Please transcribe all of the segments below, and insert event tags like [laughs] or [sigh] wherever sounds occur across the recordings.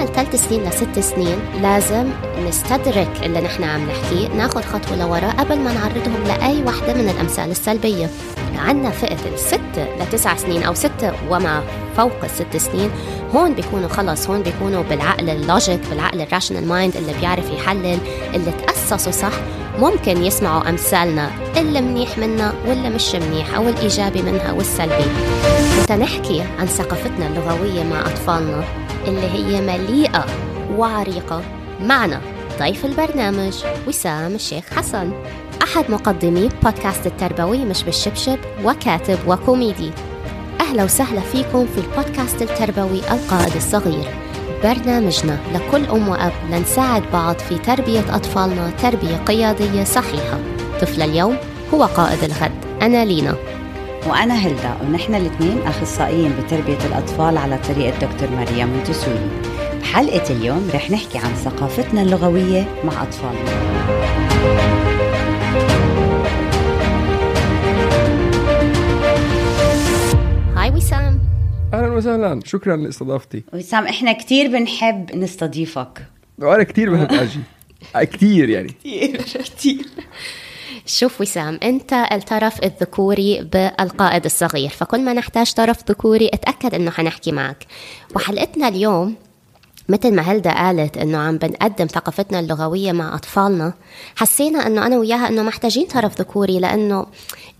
عمر ثلاث سنين لست سنين لازم نستدرك اللي نحن عم نحكيه ناخذ خطوة لوراء قبل ما نعرضهم لأي وحدة من الأمثال السلبية. عندنا فئة الست لتسع سنين أو ستة وما فوق الست سنين. هون بيكونوا خلص هون بيكونوا بالعقل ال logic بالعقل ال rational mind اللي بيعرف يحلل اللي تأسسوا صح. ممكن يسمعوا أمثالنا اللي منيح منها واللي مش منيح أو الإيجابي منها والسلبي. تنحكي عن ثقافتنا اللغوية مع أطفالنا. اللي هي مليئة وعريقة. معنا ضيف البرنامج وسام الشيخ حسن أحد مقدمي بودكاست التربوي مش بالشبشب وكاتب وكوميدي. أهلا وسهلا فيكم في البودكاست التربوي القائد الصغير. برنامجنا لكل أم وأب لنساعد بعض في تربية أطفالنا تربية قيادية صحيحة. طفل اليوم هو قائد الغد أنا لينا. وأنا هلدا ونحن الاثنين أخصائيين بتربية الأطفال على طريقة دكتور مريم مونتسوري. بحلقة اليوم رح نحكي عن ثقافتنا اللغوية مع أطفالنا. هاي وسام أهلا وسهلا. شكرا لاستضافتي. وسام إحنا كتير بنحب نستضيفك. وأنا كثير بحب أجي. [laughs] كثير يعني. كتير كتير. شوف وسام أنت الطرف الذكوري بالقائد الصغير فكل ما نحتاج طرف ذكوري أتأكد إنه حنحكي معك. وحلقتنا اليوم مثل ما هلدا قالت إنه عم بنقدم ثقافتنا اللغوية مع أطفالنا حسينا إنه أنا وياها إنه محتاجين طرف ذكوري لأنه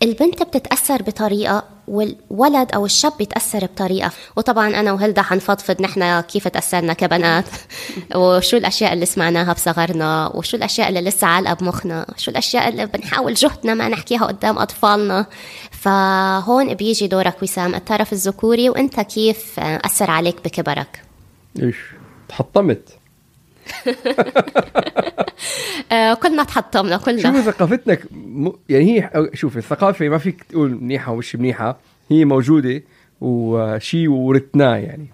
البنت بتتأثر بطريقة والولد أو الشاب بيتاثر بطريقة. وطبعا أنا وهلدا حنفضفض نحن كيف تأثرنا كبنات [laughs] وشو الأشياء اللي سمعناها بصغرنا وشو الأشياء اللي لسه عالقه بمخنا شو الأشياء اللي بنحاول جهدنا ما نحكيها قدام أطفالنا. فهون بيجي دورك وسام الطرف الذكوري وأنت كيف أثر عليك بكبرك؟ إيش؟ تحطمت. [laughs] كلنا تحطمنا كلنا شوفي ثقافتنا م... يعني هي شوفي الثقافة ما فيك تقول منيحة ومش منيحة هي موجودة وشيء ورثناه يعني.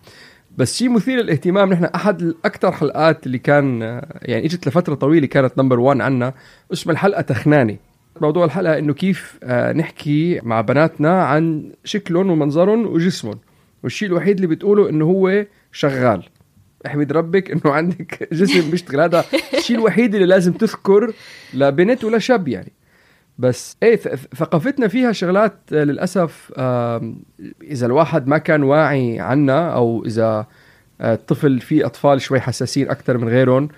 بس شيء مثير للاهتمام نحن أحد أكثر حلقات اللي كان يعني إجت لفترة طويلة كانت نمبر 1 عنا اسمها الحلقة تخناني. موضوع الحلقة إنه كيف آه، نحكي مع بناتنا عن شكلهم ومنظرهم وجسمهم. والشيء الوحيد اللي بتقوله إنه هو شغال. أحمد ربك إنه عندك جسم بيشتغل هذا الشيء الوحيد اللي لازم تذكر لبنت ولا شاب يعني. بس إيه ثقافتنا فيها شغلات آه، للأسف إذا الواحد ما كان واعي عنها أو إذا آه، الطفل في أطفال شوي حساسين أكثر من غيرهم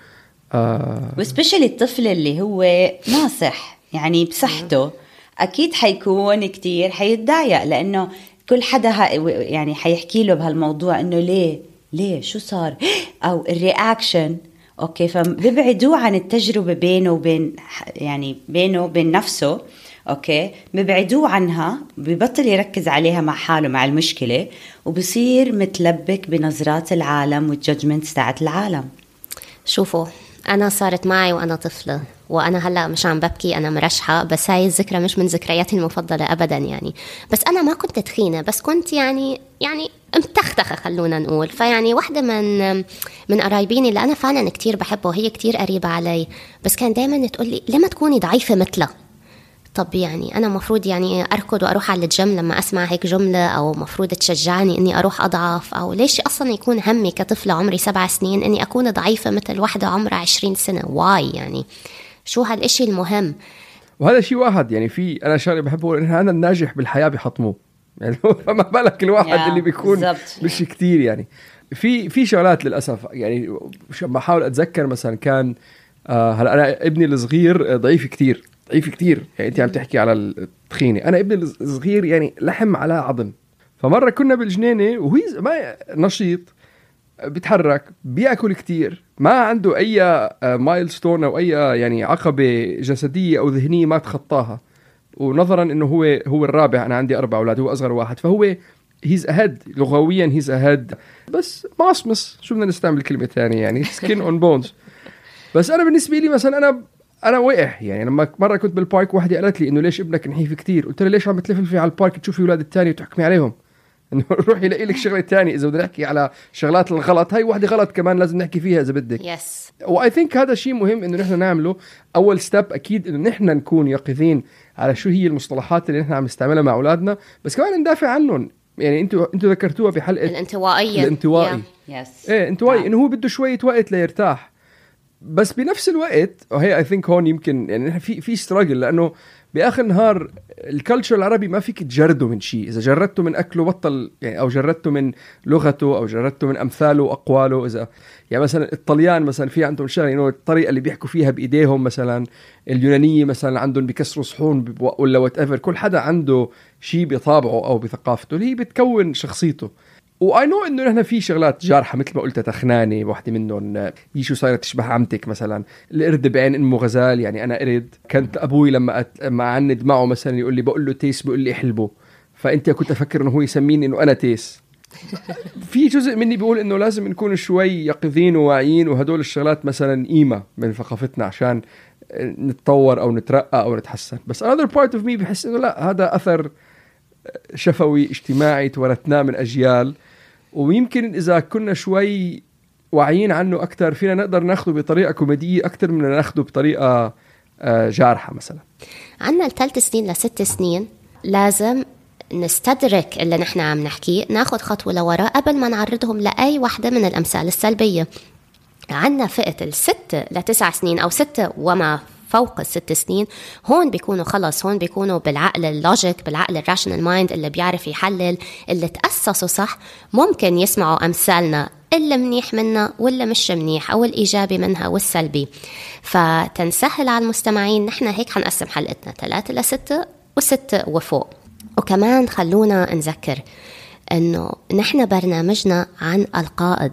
آه، وسبيشلي الطفل اللي هو ناصح يعني بصحته أكيد حيكون كتير حيتضايق لأنه كل حدا يعني حيحكي له بهالموضوع إنه ليه ليه؟ شو صار؟ [gasps] أو الرياكشن okay فبيبعدوه عن التجربة بينه وبين يعني بينه وبين نفسه. okay ببعدوه عنها ببطل يركز عليها مع حاله مع المشكلة وبصير متلبك بنظرات العالم وال judgments تاعت العالم. شوفوا أنا صارت معي وأنا طفلة وأنا هلأ مش عم ببكي أنا مرشحة بس هاي الذكرى مش من ذكرياتي المفضلة أبدا يعني. بس أنا ما كنت تخينة بس كنت يعني يعني متختخة خلونا نقول. فيعني واحدة من من قرايبيني اللي أنا فعلا كتير بحبه وهي كتير قريبة علي بس كان دايما تقول لي ليه ما تكوني ضعيفة مثلها؟ طب يعني أنا مفروض يعني أركض وأروح على الجيم لما أسمع هيك جملة أو مفروض تشجعني إني أروح أضعف؟ أو ليش أصلا يكون همي كطفلة عمري سبع سنين إني أكون ضعيفة مثل واحدة عمرها عشرين سنة؟ why يعني؟ شو هالإشي المهم؟ وهذا شيء واحد يعني في أنا شغله بحبه ان أنا الناجح بالحياة بيحطموه يعني [laughs] فما بالك الواحد يا، اللي بيكون بالضبط. مش كتير يعني. في في شغلات للأسف يعني بحاول أتذكر مثلا كان آه هلأ أنا ابني الصغير ضعيف كتير ضعيف كتير. يعني أنت عم تحكي على التخينة. أنا ابني الصغير يعني لحم على عظم. فمرة كنا بالجنينة وهي ما نشيط بيتحرك بيأكل كتير. ما عنده أي مايل ستون أو أي يعني عقبة جسدية أو ذهنية ما تخطاها. ونظرا إنه هو هو الرابع. أنا عندي أربع أولاد هو أصغر واحد. فهو he's ahead لغويا he's ahead بس مصمص. شو بدنا نستعمل كلمة ثانية يعني؟ skin on bones بس أنا بالنسبة لي مثلا أنا أنا وقع. يعني لما مرة كنت بال park وحده قالت لي إنه ليش ابنك نحيف كتير؟ قلت لها ليش عم تلفلفي على ال park تشوفي أولاد الثاني وتحكمي عليهم؟ [laughs] إنه روحي لاقي لك شغلة ثانية إذا بدنا نحكي على شغلات الغلط هاي وحده غلط كمان لازم نحكي فيها إذا بدك. yes و I think هذا شيء مهم إنه نحن نعمله. أول step أكيد إنه نحن نكون يقظين على شو هي المصطلحات اللي نحن عم نستعملها مع أولادنا. بس كمان ندافع عنهم. يعني أنتوا أنتوا ذكرتوها بحلقة الانطوائية الانطوائي Yeah. yes إيه واي نعم. إنه هو بده شوية وقت ليرتاح. بس بنفس الوقت وهي I think هون يمكن يعني نحن في في struggle لأنه بآخر النهار ال culture العربي ما فيك تجرده من شيء. إذا جردته من أكله بطل يعني أو جردته من لغته أو جردته من أمثاله واقواله إذا يعني مثلا الطليان مثلا في عندهم شغلة انه الطريقة اللي بيحكوا فيها بإيديهم مثلا اليونانية مثلا عندهم بيكسروا صحون ولا whatever كل حدا عنده شيء بطابعه أو بثقافته اللي هي بتكون شخصيته. و I know إنه نحن في شغلات جارحة مثل ما قلت تخنانه واحدة منهم آه، هي شو صايره تشبه عمتك مثلا. القرد بعين أمه غزال يعني أنا قرد. كنت أبوي لما أت... لما اعند معه مثلا يقول لي بقول له تيس بيقول لي احلبه. فأنت كنت أفكر إنه هو يسميني إنه أنا تيس. [laughs] في جزء مني بيقول إنه لازم نكون شوي يقظين وواعيين وهدول الشغلات مثلا قيمة من ثقافتنا عشان نتطور أو نترقى أو نتحسن. بس another part of me بحس إنه لا هذا أثر شفوي اجتماعي تورثناه من أجيال. ويمكن إذا كنا شوي واعيين عنه أكثر فينا نقدر ناخذه بطريقة كوميدية أكثر من ناخذه بطريقة آه، جارحة مثلا. عنا الثلاث سنين لست سنين لازم نستدرك اللي نحن عم نحكيه ناخد خطوة لوراء قبل ما نعرضهم لأي وحدة من الأمثال السلبية. عنا فئة الست لتسع سنين أو ستة وما فوق الست سنين. هون بيكونوا خلص هون بيكونوا بالعقل ال logic بالعقل ال rational mind اللي بيعرف يحلل اللي تأسسوا صح. ممكن يسمعوا أمثالنا اللي منيح منها واللي مش منيح أو الإيجابي منها والسلبي. فتنسهل على المستمعين. نحن هيك حنقسم حلقتنا. ثلاثة لستة وستة وفوق. وكمان خلونا نذكر إنه نحن برنامجنا عن القائد.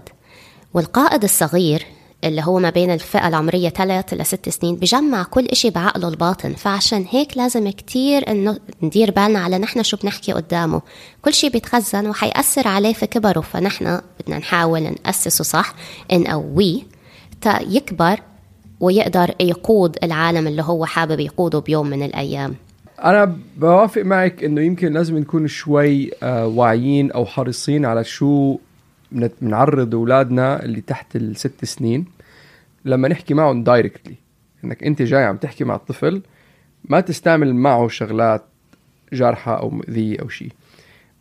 والقائد الصغير اللي هو ما بين الفئة العمرية ثلاث لست سنين بجمع كل إشي بعقله الباطن. فعشان هيك لازم كتير إنه ندير بالنا على نحن شو بنحكي قدامه. كل شي بيتخزن وحيأثر عليه في كبره. فنحن بدنا نحاول نأسسه صح نقويه تا يكبر ويقدر يقود العالم اللي هو حابب يقوده بيوم من الأيام. أنا بوافق معك إنه يمكن لازم نكون شوي آه، واعيين أو حريصين على شو بنعرض أولادنا اللي تحت الست سنين. لما نحكي معهم دايركتلي إنك أنت جاي عم تحكي مع الطفل ما تستعمل معه شغلات جارحة أو مؤذيه أو شيء.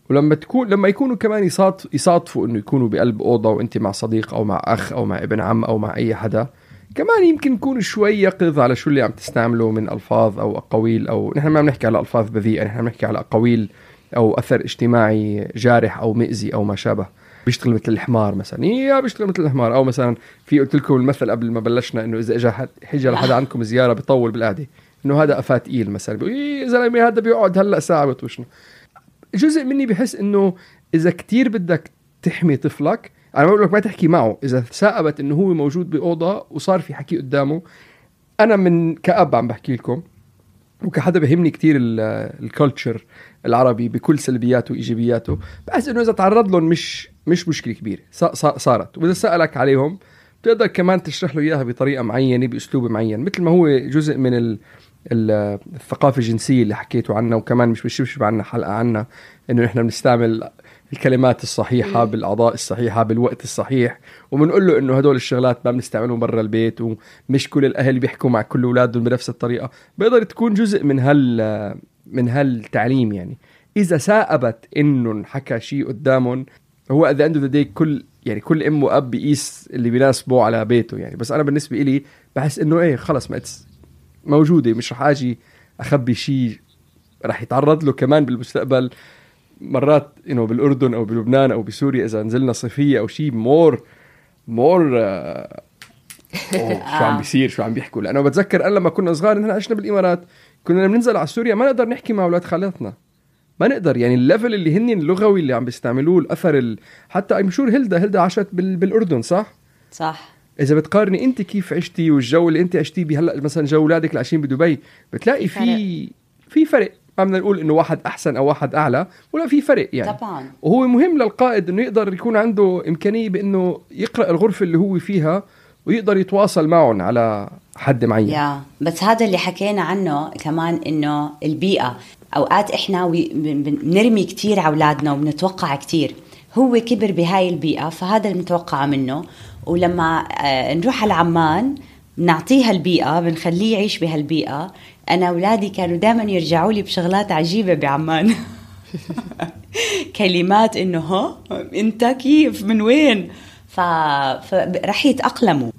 ولما تكون لما يكونوا كمان يصادف يصادفوا إنه يكونوا بقلب أوضة وأنت مع صديق أو مع أخ أو مع ابن عم أو مع أي حدا كمان يمكن يكون شوي يقظ على شو اللي عم تستعمله من ألفاظ أو أقاويل أو نحن ما عم نحكي على ألفاظ بذيئة نحن عم نحكي على أقاويل أو أثر اجتماعي جارح أو مئزي أو ما شابه. بيشتغل مثل الحمار مثلا. يا بيشتغل مثل الحمار. أو مثلا في قلت لكم المثل قبل ما بلشنا إنه إذا اجى حد حجى لحدا [laughs] عندكم زيارة بيطول بالقعدة. إنه هذا قفاه تقيل مثلا. بيقول يا زلمة هذا بيقعد هلأ ساعة بتوشنا جزء مني بحس إنه إذا كتير بدك تحمي طفلك أنا بقول لك ما تحكي معه. إذا ثاقبت إنه هو موجود بأوضة وصار في حكي قدامه أنا من كأب عم بحكي لكم وكحدا بهمني كتير الكالتشر العربي بكل سلبياته وإيجابياته. بحس إنه إذا تعرض لهم مش مش مشكلة كبيرة. صا- صا- صارت. وإذا سألك عليهم بتقدر كمان تشرح له إياها بطريقة معينة بأسلوب معين. مثل ما هو جزء من ال ال- الثقافة الجنسية اللي حكيتوا عنها وكمان مش مش عنا حلقة عنها إنه نحن بنستعمل الكلمات الصحيحة بالاعضاء الصحيحة بالوقت الصحيح. وبنقول له إنه هدول الشغلات ما بنستعملهم برا البيت ومش كل الأهل بيحكوا مع كل أولادهم بنفس الطريقة. بيقدر تكون جزء من هال من هالتعليم يعني. إذا ثاقبت انه انحكى شيء قدامهم هو of the day كل يعني كل أم وأب بيقيس اللي بيناسبه على بيته يعني. بس أنا بالنسبة لي بحس إنه إيه خلص ما موجودة مش رح آجي أخبي شيء رح يتعرض له كمان بالمستقبل. مرات إنه بالأردن أو بلبنان أو بسوريا إذا نزلنا صيفية أو شيء more more [laughs] شو عم بيصير شو عم بيحكوا؟ لأنه بتذكر أنا لما كنا صغار نحن عشنا بالإمارات كنا لما ننزل على سوريا ما نقدر نحكي مع أولاد خالاتنا. ما نقدر يعني ال level اللي هن اللغوي اللي عم بيستعملوه الأثر ال... حتى I'm sure هيلدا هيلدا عاشت بال... بالأردن صح؟ صح. إذا بتقارني أنت كيف عشتي والجو اللي أنت عشتيه هلا مثلا جو أولادك اللي عايشين بدبي بتلاقي في في فرق. ما بدنا نقول إنه واحد أحسن أو واحد أعلى ولا في فرق يعني. طبعا. وهو مهم للقائد إنه يقدر يكون عنده إمكانية بإنه يقرأ الغرفة اللي هو فيها ويقدر يتواصل معهم على حد معين. يا بس هذا اللي حكينا عنه كمان إنه البيئة. أوقات إحنا بنرمي كثير على أولادنا وبنتوقع كثير هو كبر بهاي البيئة فهذا اللي متوقعه منه. ولما آه، نروح على عمان بنعطيه البيئة بنخليه يعيش بهالبيئة. أنا أولادي كانوا دائما يرجعوا لي بشغلات عجيبة بعمان. [laughs] كلمات إنه ها أنت كيف؟ من وين؟ ف... فرح يتأقلموا.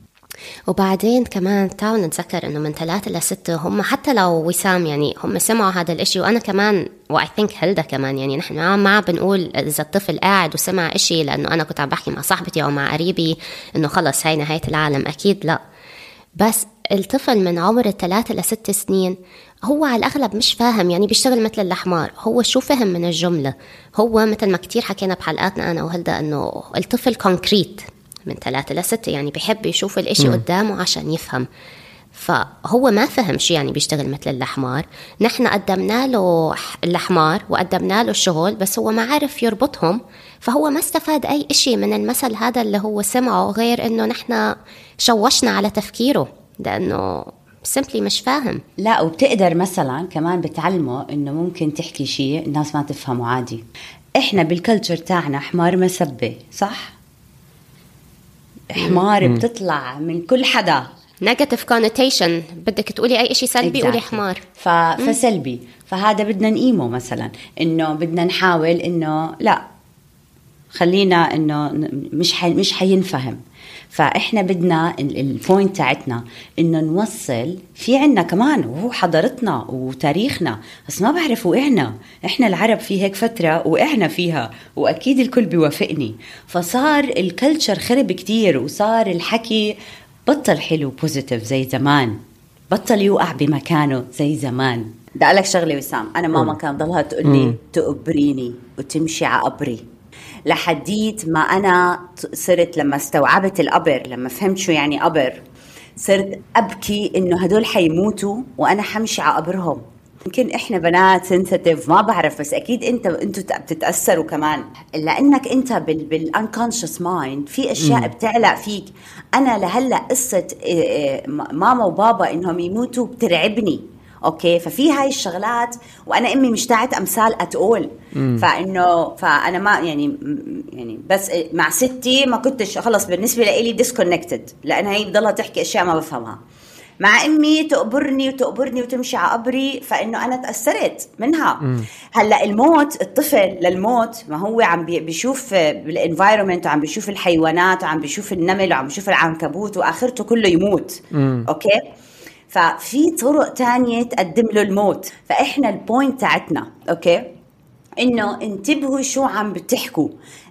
وبعدين كمان تعالوا نتذكر إنه من ثلاثة لستة هم حتى لو وسام يعني هم سمعوا هذا الإشي وأنا كمان واي ثينك هلدا كمان يعني نحن ما بنقول إذا الطفل قاعد وسمع إشي لأنه أنا كنت عم بحكي مع صاحبتي أو مع قريبي إنه خلص هاي نهاية العالم أكيد لا. بس الطفل من عمر الثلاثة لست سنين هو على الأغلب مش فاهم يعني بيشتغل مثل الحمار هو شو فهم من الجملة؟ هو مثل ما كتير حكينا بحلقاتنا أنا وهلدا أنه الطفل كونكريت من ثلاثة لستة يعني بحب يشوف الإشي قدامه عشان يفهم. فهو ما فهم شو يعني بيشتغل مثل الحمار نحن قدمنا له الحمار وقدمنا له الشغل بس هو ما عرف يربطهم فهو ما استفاد أي إشي من المثل هذا اللي هو سمعه غير إنه نحن شوشنا على تفكيره. لأنه simply مش فاهم. لا وبتقدر مثلا كمان بتعلمه إنه ممكن تحكي شيء الناس ما تفهمه عادي. إحنا بال culture تاعنا حمار مسبة صح؟ حمار بتطلع من كل حدا. negative connotation بدك تقولي أي شيء سلبي قولي حمار. ف... فسلبي. فهذا بدنا نقيمه مثلا إنه بدنا نحاول إنه لا خلينا إنه مش حي... مش حينفهم. فإحنا بدنا ال point تاعتنا إنه نوصل في عنا كمان وهو حضارتنا وتاريخنا بس ما بعرف وقعنا إحنا العرب في هيك فترة وقعنا فيها وأكيد الكل بيوافقني. فصار ال culture خرب كتير وصار الحكي بطل حلو positive زي زمان بطل يوقع بمكانه زي زمان. بدي أقول لك شغلة وسام أنا ماما كانت ضلها تقول لي تقبريني وتمشي على قبري لحديت ما أنا صرت لما استوعبت القبر لما فهمت شو يعني قبر صرت أبكي إنه هدول حيموتوا وأنا حمشي على قبرهم. يمكن إحنا بنات sensitive ما بعرف بس أكيد أنت أنتوا بتتأثروا كمان. لأنك أنت بال unconscious mind في أشياء م. بتعلق فيك. أنا لهلأ قصة ماما وبابا إنهم يموتوا بترعبني. okay؟ ففي هاي الشغلات وأنا أمي مش تاعت امثال at all فإنه فأنا ما يعني يعني بس مع ستي ما كنتش خلص بالنسبة لي disconnected لأن هي بضلها تحكي أشياء ما بفهمها. مع أمي تقبرني وتقبرني وتمشي على قبري فإنه أنا تأثرت منها. هلأ الموت الطفل للموت ما هو عم بيشوف بال environment وعم بيشوف الحيوانات وعم بيشوف النمل وعم بيشوف العنكبوت وآخرته كله يموت. مم. okay؟ ففي طرق تانية تقدم له الموت. فإحنا ال point تاعتنا okay؟ إنه انتبهوا شو عم بتحكوا.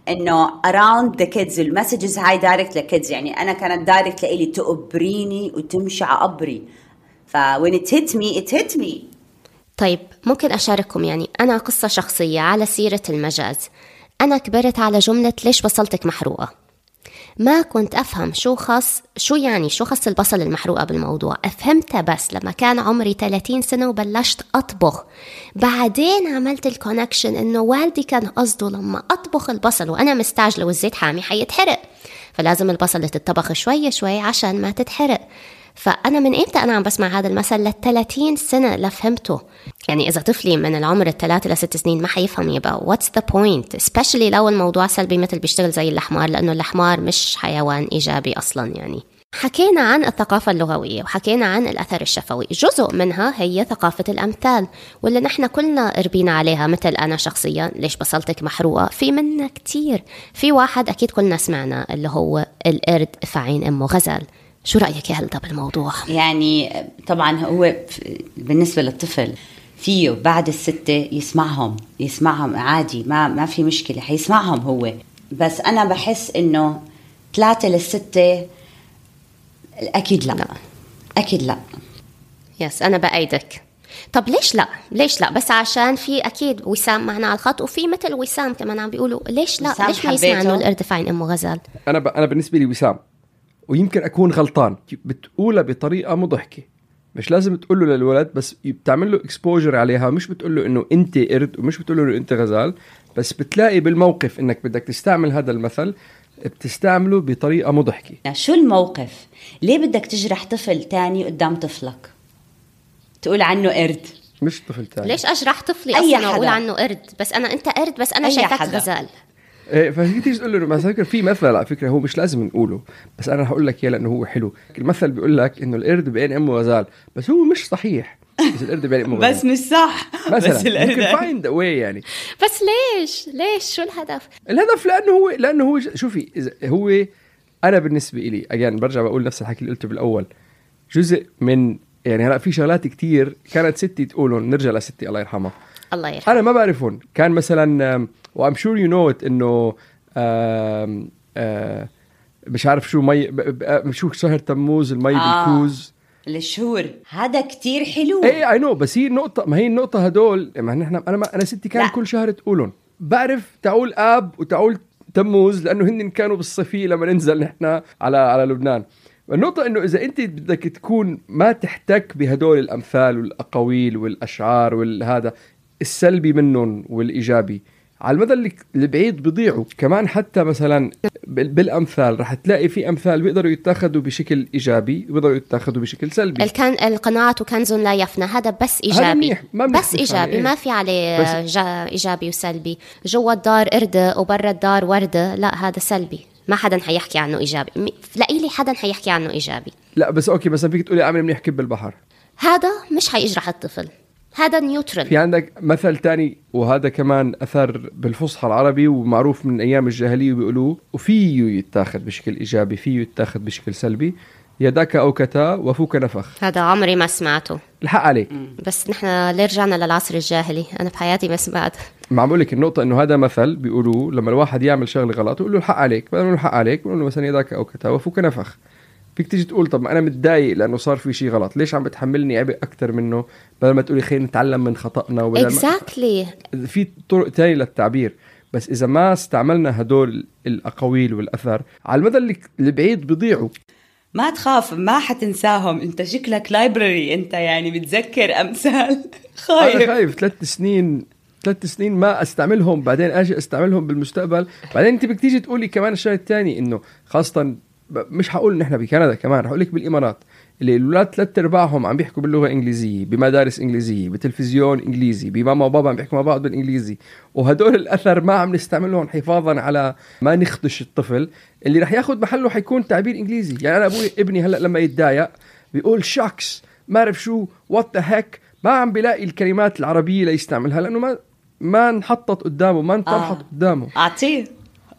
إنه around the kids ال messages هاي direct ل kids يعني أنا كانت direct لإلي تقبريني وتمشي على قبري. ف when it hit me it hit me. طيب ممكن أشارككم يعني أنا قصة شخصية على سيرة المجاز. أنا كبرت على جملة ليش بصلتك محروقة؟ ما كنت أفهم شو خص شو يعني شو خص البصل المحروقة بالموضوع. فهمتها بس لما كان عمري 30 سنة وبلشت أطبخ. بعدين عملت ال connection إنه والدي كان قصده لما أطبخ البصل وأنا مستعجلة والزيت حامي حيتحرق. فلازم البصل تتطبخ شوي شوي عشان ما تتحرق. فأنا من إمتى أنا عم بسمع هذا المثل؟ لل 30 سنة لفهمته يعني إذا طفلي من العمر الثلاثة لست سنين ما حيفهم يبقى what's the point especially لو الموضوع سلبي مثل بيشتغل زي الحمار لأنه الحمار مش حيوان إيجابي أصلا يعني. حكينا عن الثقافة اللغوية وحكينا عن الأثر الشفوي. جزء منها هي ثقافة الأمثال واللي نحن كلنا ربينا عليها مثل أنا شخصيا ليش بصلتك محروقة؟ في منا كتير. في واحد أكيد كلنا سمعنا اللي هو القرد في عين أمه غزال. شو رأيك يا هلدا بالموضوع؟ يعني طبعا هو بالنسبة للطفل فيه بعد الستة يسمعهم يسمعهم عادي ما ما في مشكلة حيسمعهم هو. بس أنا بحس إنه ثلاثة للستة أكيد لا, لا. أكيد لا. yes أنا بأيدك. طب ليش لا؟ ليش لا؟ بس عشان في أكيد وسام معنا على الخط وفي مثل وسام كمان عم بيقولوا ليش لا؟ ليش ما يسمع إنه القرد بعين أمه غزال؟ أنا ب... أنا بالنسبة لي وسام. ويمكن أكون غلطان. بتقولها بطريقة مضحكة. مش لازم تقول له للولد بس بتعمل له exposure عليها. مش بتقول له إنه أنت قرد ومش بتقول له إنه أنت غزال. بس بتلاقي بالموقف إنك بدك تستعمل هذا المثل بتستعمله بطريقة مضحكة. شو الموقف؟ ليه بدك تجرح طفل تاني قدام طفلك؟ تقول عنه قرد. مش طفل تاني. ليش أجرح طفلي؟ أي أصلا واقول عنه قرد. بس أنا أنت قرد بس أنا شايفك غزال. فهي تيجي تقول له مثلا في مثل على فكرة هو مش لازم نقوله بس أنا هقول لك إياه لأنه هو حلو. المثل بيقول لك إنه القرد بعين أمه غزال بس هو مش صحيح. بس القرد بعين أمه غزال بس مش صح. [laughs] مثلا بس القرد. ممكن find way يعني. بس ليش؟ ليش؟ شو الهدف؟ الهدف لأنه هو لأنه هو شوفي إذا هو أنا بالنسبة لي again برجع بقول نفس الحكي اللي قلته بالأول. جزء من يعني هلأ في شغلات كتير كانت ستي تقولهم. نرجع لستي الله يرحمها. الله يرحمه أنا ما بعرفهم. كان مثلا و I'm sure you know إنه آم، آه، مش عارف شو مي شو شهر تموز المي آه. بالكوز. الشهور هذا كتير حلو. إيه اي نو بس هي النقطة ما هي النقطة هدول ما نحن أنا ما أنا ستي كان لا. كل شهر تقولهم. بعرف تعول آب وتعول تموز لأنه هن كانوا بالصيفية لما ننزل نحن على على لبنان. النقطة إنه إذا أنت بدك تكون ما تحتك بهدول الأمثال والأقاويل والأشعار والهذا السلبي منهم والإيجابي. على المدى البعيد بيضيعوا كمان حتى مثلا بال- بالأمثال رح تلاقي في أمثال بيقدروا يتاخذوا بشكل إيجابي وبيقدروا يتاخذوا بشكل سلبي. الكن... القناعة كنز لا يفنى. هذا بس هذا إيجابي. منيح، ما بس إيجابي. عليه. ما في عليه بس- جا... إيجابي وسلبي. جوا الدار قردة وبرا الدار وردة لا هذا سلبي. ما حدا حيحكي عنه إيجابي. م- لإلي حدا حيحكي عنه إيجابي. لا بس okay مثلا فيك تقولي اعمل منيح كب البحر. هذا مش حيجرح الطفل. هذا neutral في عندك مثل تاني وهذا كمان أثر بالفصحى العربي ومعروف من أيام الجاهلية بيقولوه وفيه يتاخذ بشكل إيجابي فيه يتاخذ بشكل سلبي. يداك اوكتا وفوك نفخ. هذا عمري ما سمعته. الحق عليك. بس نحن ليه رجعنا للعصر الجاهلي؟ أنا بحياتي ما سمعت ما بقول لك النقطة إنه هذا مثل بيقولوه لما الواحد يعمل شغلة غلط يقول له الحق عليك بدل ما يقول الحق عليك بيقول له مثلا يداك اوكتا وفوك نفخ. فيك تيجي تقول طب ما أنا متضايق لأنه صار في شيء غلط. ليش عم بتحملني عبء أكثر منه؟ بدل ما تقولي خلينا نتعلم من خطأنا وبدل ما exactly في طرق تانية للتعبير. بس إذا ما استعملنا هدول الأقاويل والأثر على المدى اللي- البعيد بيضيعوا. ما تخاف ما حتنساهم. أنت شكلك لايبرري أنت يعني بتذكر أمثال. [laughs] أنا خايف خايف. ثلاث سنين ثلاث سنين ما أستعملهم. بعدين أجي أستعملهم بالمستقبل. بعدين أنت بدك تيجي تقولي كمان الشيء الثاني إنه خاصة مش حقول نحن بكندا كمان رح أقول لك بالإمارات. اللي الأولاد ثلاث أرباعهم عم بيحكوا باللغة الانجليزيه بمدارس إنجليزية بتلفزيون إنجليزي بماما وبابا عم بيحكوا مع بعض بالإنجليزي. وهدول الأثر ما عم نستعملهم حفاظا على ما نخدش الطفل. اللي رح ياخذ محله حيكون تعبير إنجليزي. يعني أنا أبوي ابني هلأ لما يتضايق بيقول shucks ما أعرف شو what the heck ما عم بلاقي الكلمات العربية ليستعملها لأنه ما ما انحطت قدامه ما انطرحت آه. قدامه. أعطيه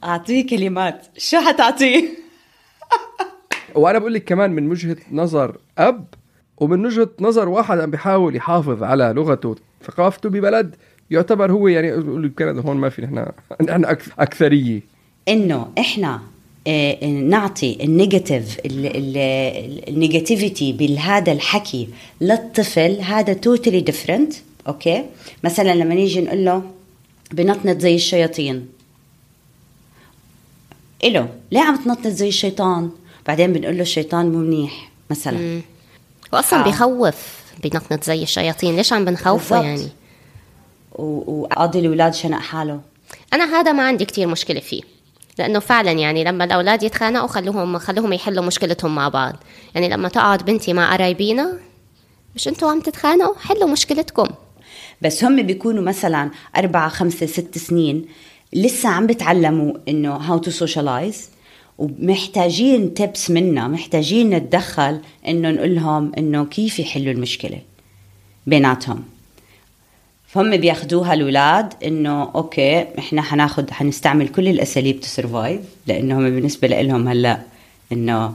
أعطيه كلمات. شو حتعطيه؟ وأنا بقول لك كمان من وجهة نظر أب ومن وجهة نظر واحد عم بيحاول يحافظ على لغته ثقافته ببلد يعتبر هو يعني بكندا هون ما في نحن نحن أكثرية. إنه إحنا آه، نعطي ال negative ال negativity بهذا الحكي للطفل هذا totally different okay؟ مثلا لما نيجي نقول له بنطنط زي الشياطين. إله ليه عم تنطط زي الشيطان؟ بعدين بنقول له الشيطان مو منيح مثلا. واصلا آه. بيخوف بنطنط زي الشياطين. ليش عم بنخوفه بالضبط. يعني؟ و- وقاضي الأولاد شنق حاله. أنا هذا ما عندي كتير مشكلة فيه لأنه فعلا يعني لما الأولاد يتخانقوا خلوهم خلوهم يحلوا مشكلتهم مع بعض. يعني لما تقعد بنتي مع قرايبينا مش أنتوا عم تتخانقوا؟ حلوا مشكلتكم. بس هم بيكونوا مثلا أربعة خمسة ست سنين لسه عم بتعلموا إنه how to socialize ومحتاجين تبس منا محتاجين نتدخل إنه نقول لهم إنه كيف يحلوا المشكلة بيناتهم. فهم بياخدوها الأولاد إنه okay إحنا حناخد حنستعمل كل الأساليب to survive لأنه هم بالنسبة لهم هلأ إنه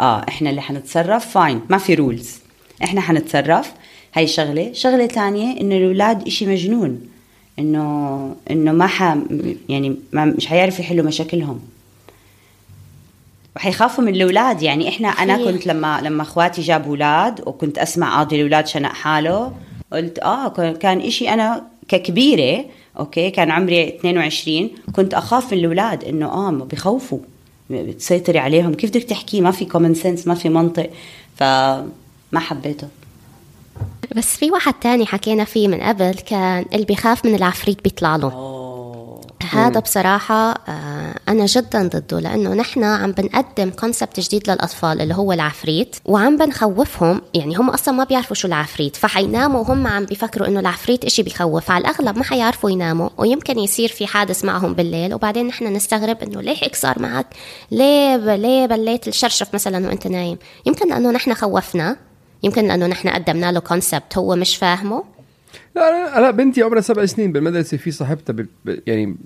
آه إحنا اللي حنتصرف fine ما في rules إحنا حنتصرف. هاي شغلة. شغلة تانية إنه الأولاد إشي مجنون إنه إنه ما ح يعني ما مش حيعرفوا يحلوا مشاكلهم. وحيخافوا من الأولاد. يعني إحنا أنا. كنت لما لما أخواتي جابوا أولاد وكنت أسمع قاضي الأولاد شنق حاله قلت آه كان إشي أنا ككبيرة okay كان عمري 22 كنت أخاف من الأولاد إنه آه ما بخوفوا بتسيطري عليهم. كيف بدك تحكي؟ ما في common sense ما في منطق. فما حبيته. بس في واحد تاني حكينا فيه من قبل كان اللي بيخاف من العفريت بيطلع له. هذا بصراحة آه، أنا جدا ضده لأنه نحن عم بنقدم concept جديد للأطفال اللي هو العفريت وعم بنخوفهم يعني هم أصلا ما بيعرفوا شو العفريت فحيناموا وهم عم بيفكروا إنه العفريت إشي بيخوف على الأغلب ما حيعرفوا يناموا ويمكن يصير في حادث معهم بالليل وبعدين نحن نستغرب إنه ليه هيك صار معك؟ ليه ليه بليت الشرشف مثلا وأنت نايم؟ يمكن لأنه نحن خوفنا يمكن لأنه نحن قدمنا له concept هو مش فاهمه. لا لا, لا بنتي عمرها سبع سنين بالمدرسة في صاحبتها. يعني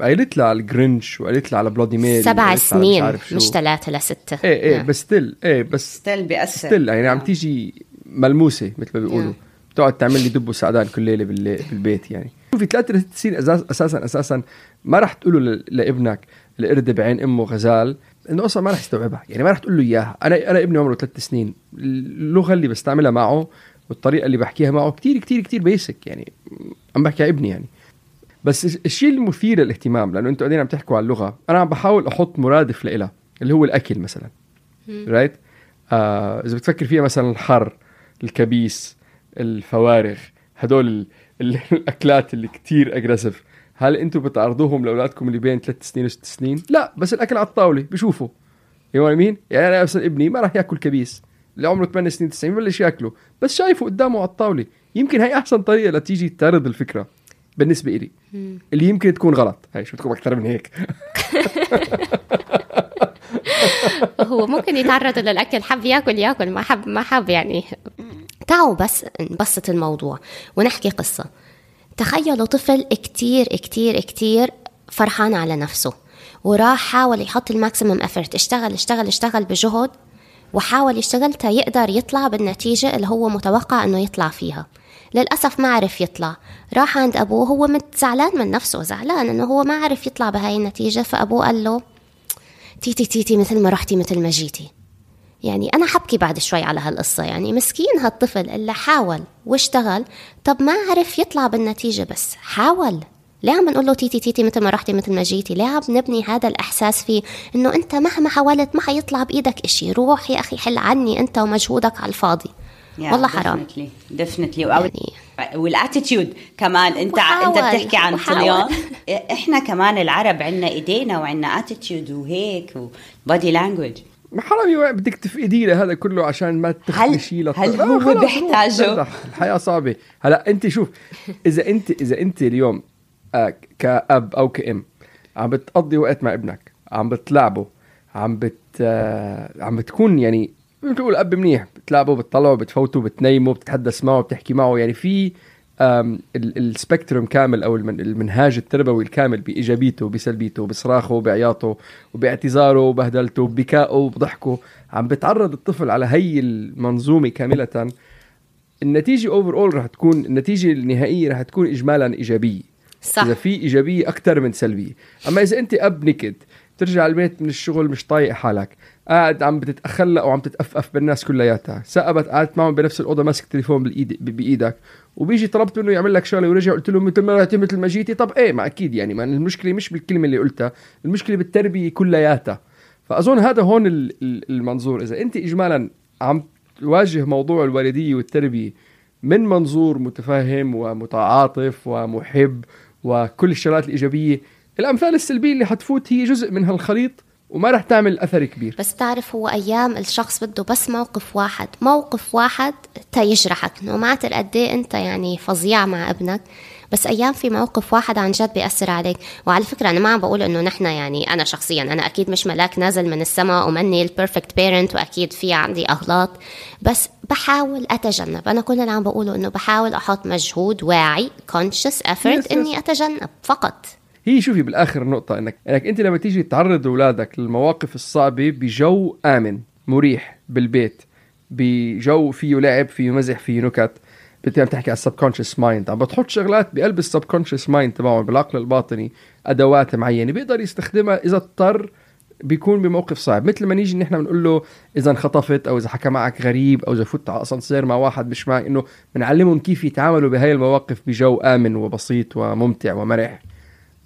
قالت لها على ال Grinch وقالت لها على Bloody Mary سبع سنين مش ثلاثة لستة إيه إيه نعم. بس still إيه بس still بيأثر. still يعني عم نعم. تيجي ملموسة مثل ما بيقولوا. نعم. بتقعد تعمل لي دب وسعدان كل باللي- بالبيت يعني. في ثلاث سنين أساس أساسا أساسا ما راح تقول له لابنك القرد بعين أمه غزال إنه أصلا ما راح يستوعبها يعني ما راح تقول له إياها. أنا أنا ابني عمره ثلاث سنين. اللغة اللي بستعملها معه والطريقة اللي بحكيها معه كتير كتير كتير basic يعني. عم بحكي على ابني يعني. بس الش- الشيء المثير للاهتمام لأنه أنتم قاعدين عم تحكوا عن اللغة أنا عم بحاول أحط مرادف لها اللي هو الأكل مثلا right آه إذا بتفكر فيها مثلا الحر الكبيس الفوارغ هدول ال- ال- [laughs] الأكلات اللي كتير aggressive هل أنتم بتعرضوهم لأولادكم اللي بين ثلاث سنين وست سنين؟ لا بس الأكل على الطاولة بشوفوا. يو مين؟ يعني أنا مثلا ابني ما راح يأكل كبيس. اللي عمره 8 سنين 9 ببلش يأكله بس شايفه قدامه على الطاولة. يمكن هي أحسن طريقة لتيجي تعرض الفكرة. بالنسبة إلي. اللي يمكن تكون غلط. هاي شو بدكم أكثر من هيك. [laughs] هو ممكن يتعرض للأكل حب ياكل ياكل. ما حب ما حب يعني. تعالوا بس نبسط الموضوع ونحكي قصة. تخيلوا طفل كتير كتير كتير فرحان على نفسه وراح حاول يحط ال maximum effort اشتغل اشتغل اشتغل بجهد وحاول يشتغل تا يقدر يطلع بالنتيجة اللي هو متوقع إنه يطلع فيها. للأسف ما عرف يطلع. راح عند أبوه هو مت زعلان من نفسه زعلان إنه هو ما عرف يطلع بهاي النتيجة. فأبوه قال له تيتي تيتي مثل ما رحتي مثل ما جيتي. يعني أنا حبكي بعد شوي على هالقصة. يعني مسكين هالطفل اللي حاول واشتغل. طب ما عرف يطلع بالنتيجة بس حاول. ليه عم نقول له تيتي تيتي مثل ما رحتي مثل ما جيتي. ليه عم نبني هذا الإحساس فيه إنه أنت مهما حاولت ما حيطلع بإيدك إشي. روح يا أخي حل عني أنت ومجهودك على الفاضي. والله حرام. definitely يعني وال attitude كمان. انت وحاول- انت بتحكي عن. طليان [laughs] إحنا كمان العرب عندنا إيدينا وعندنا attitude وهيك و body language ما حرام بدك تفقدي هذا كله عشان ما تخلي هل- هل هو بيحتاجه؟ الحياة صعبة. هلا أنت شوف إذا أنت إذا أنت اليوم آه، كأب أو كأم عم بتقضي وقت مع ابنك عم بتلعبه عم بت آه، عم بتكون يعني بتقول أب منيح بتلعبه بتطلعه بتفوته بتنيمه بتتحدث معه بتحكي معه. يعني في آم، ال- ال spectrum كامل أو المن- المنهاج التربوي الكامل بإيجابيته بسلبيته بصراخه بعياطه وباعتذاره وبهدلته وبكائه وبضحكه عم بتعرض الطفل على هي المنظومة كاملة. النتيجة overall رح تكون النتيجة النهائية رح تكون اجمالا إيجابية. صح. إذا في إيجابية أكثر من سلبية. أما إذا أنت أب نكد ترجع البيت من الشغل مش طايق حالك. قاعد عم بتتخلق وعم تتأفف بالناس كلياتها. سقبت قعدت معهم بنفس الأوضة ماسك تليفون بالايد ب- بإيدك. وبيجي طلبت منه يعمل لك شغلة ورجع قلت له مثل ما مثل ما جيتي. طب إيه؟ ما أكيد يعني ما المشكلة مش بالكلمة اللي قلتها المشكلة بالتربية كلياتها. فأظن هذا هون ال- ال- المنظور. إذا أنت اجمالا عم تواجه موضوع الوالدية والتربية من منظور متفهم ومتعاطف ومحب وكل الشغلات الإيجابية الأمثال السلبية اللي حتفوت هي جزء من هالخليط وما رح تعمل أثر كبير. بس تعرف هو أيام الشخص بده بس موقف واحد موقف واحد تيجرحك إنه ما قد إيه أنت يعني فظيع مع ابنك بس أيام في موقف واحد عن جد بيأثر عليك. وعلى فكرة أنا ما عم بقول إنه نحن يعني أنا شخصيا أنا أكيد مش ملاك نازل من السماء ومني ال perfect parent وأكيد في عندي أغلاط بس بحاول أتجنب. أنا كل اللي عم بقوله إنه بحاول أحط مجهود واعي conscious effort Yes, yes. إني أتجنب فقط. هي شوفي بالآخر النقطة انك إنك أنت لما تيجي تعرض أولادك للمواقف الصعبة بجو آمن مريح بالبيت بجو فيه لعب فيه مزح فيه نكت انت عم تحكي على ال subconscious mind. عم بتحط شغلات بقلب ال subconscious mind تبعهم بالعقل الباطني أدوات معينة بيقدر يستخدمها إذا اضطر بيكون بموقف صعب. مثل ما نيجي نحن بنقول له إذا انخطفت أو إذا حكى معك غريب أو إذا فت على أسانسير مع واحد مش معك إنه بنعلمهم كيف يتعاملوا بهاي المواقف بجو آمن وبسيط وممتع ومرح.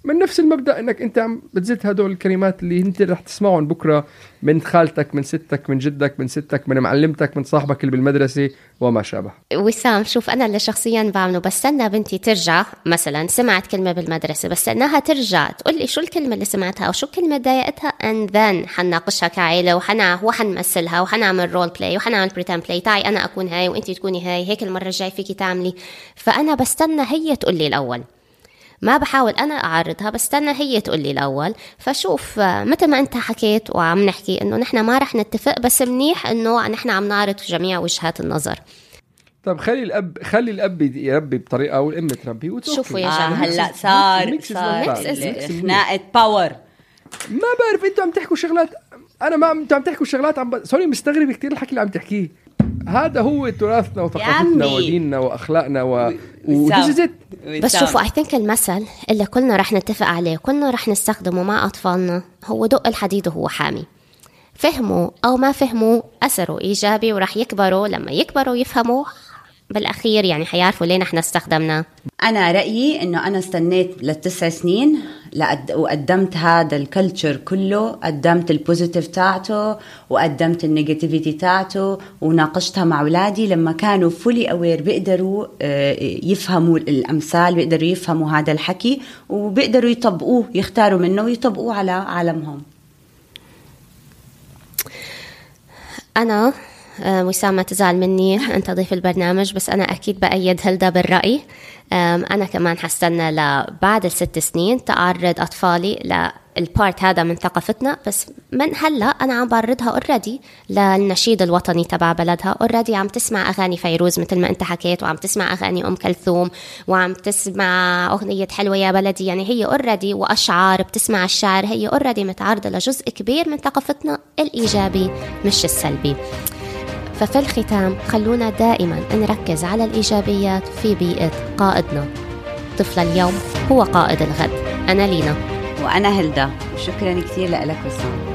من نفس المبدأ إنك أنت عم بتزيد هدول الكلمات اللي أنت رح تسمعهم بكرة من خالتك من ستك من جدك من ستك من معلمتك من صاحبك اللي بالمدرسة وما شابه. وسام شوف أنا اللي شخصيا بعمله بستنى بنتي ترجع مثلا سمعت كلمة بالمدرسة بستناها ترجع تقول لي شو الكلمة اللي سمعتها أو شو الكلمة ضايقتها and then حناقشها كعائلة وحنا وحنمثلها وحنعمل role play وحنعمل pretend play تعي أنا أكون هاي وانت تكوني هاي هيك المرة الجاي فيكي تعملي. فأنا بستنى هي تقول لي الأول. ما بحاول أنا أعرضها بستنى هي تقول لي الأول. فشوف آه، مثل ما أنت حكيت وعم نحكي إنه نحن ما رح نتفق بس منيح إنه نحن عم نعرض جميع وجهات النظر. طب خلي الأب خلي الأب يربي بطريقة والام تربي. شوفوا يا آه جماعة. هلأ صار صار خناقة power ما بعرف أنتوا عم تحكوا شغلات. أنا ما أنتوا عم تحكوا شغلات عم ب... sorry مستغرب كثير الحكي اللي عم تحكيه. هذا هو تراثنا وثقافتنا عمي. وديننا وأخلاقنا و بس شوفوا اي ثينك المثل اللي كلنا رح نتفق عليه كلنا رح نستخدمه مع أطفالنا هو دق الحديد وهو حامي. فهموا أو ما فهموا اثره إيجابي ورح يكبروا لما يكبروا يفهموا بالأخير يعني حيعرفوا ليه نحن استخدمناه. أنا رأيي إنه أنا استنيت للتسع سنين لأد... وقدمت هذا ال culture كله قدمت ال positive تاعته وقدمت ال negativity تاعته وناقشتها مع أولادي لما كانوا fully aware بيقدروا آه، يفهموا الأمثال بيقدروا يفهموا هذا الحكي وبيقدروا يطبقوه يختاروا منه ويطبقوه على عالمهم. آه، وسام ما تزعل مني [laughs] أنت ضيف البرنامج بس أنا أكيد بأيد هلدا بالرأي. أنا كمان حستنى لبعد الست سنين تعرض أطفالي لل part هذا من ثقافتنا بس من هلأ أنا عم بعرضها already للنشيد الوطني تبع بلدها. already عم تسمع أغاني فيروز مثل ما أنت حكيت وعم تسمع أغاني أم كلثوم وعم تسمع أغنية حلوة يا بلدي. يعني هي already وأشعار بتسمع الشعر هي already متعرضة لجزء كبير من ثقافتنا الإيجابي مش السلبي. ففي الختام خلونا دائما نركز على الإيجابيات في بيئة قائدنا. طفل اليوم هو قائد الغد. أنا لينا. وأنا هلدا. وشكرا كثير لك وسام.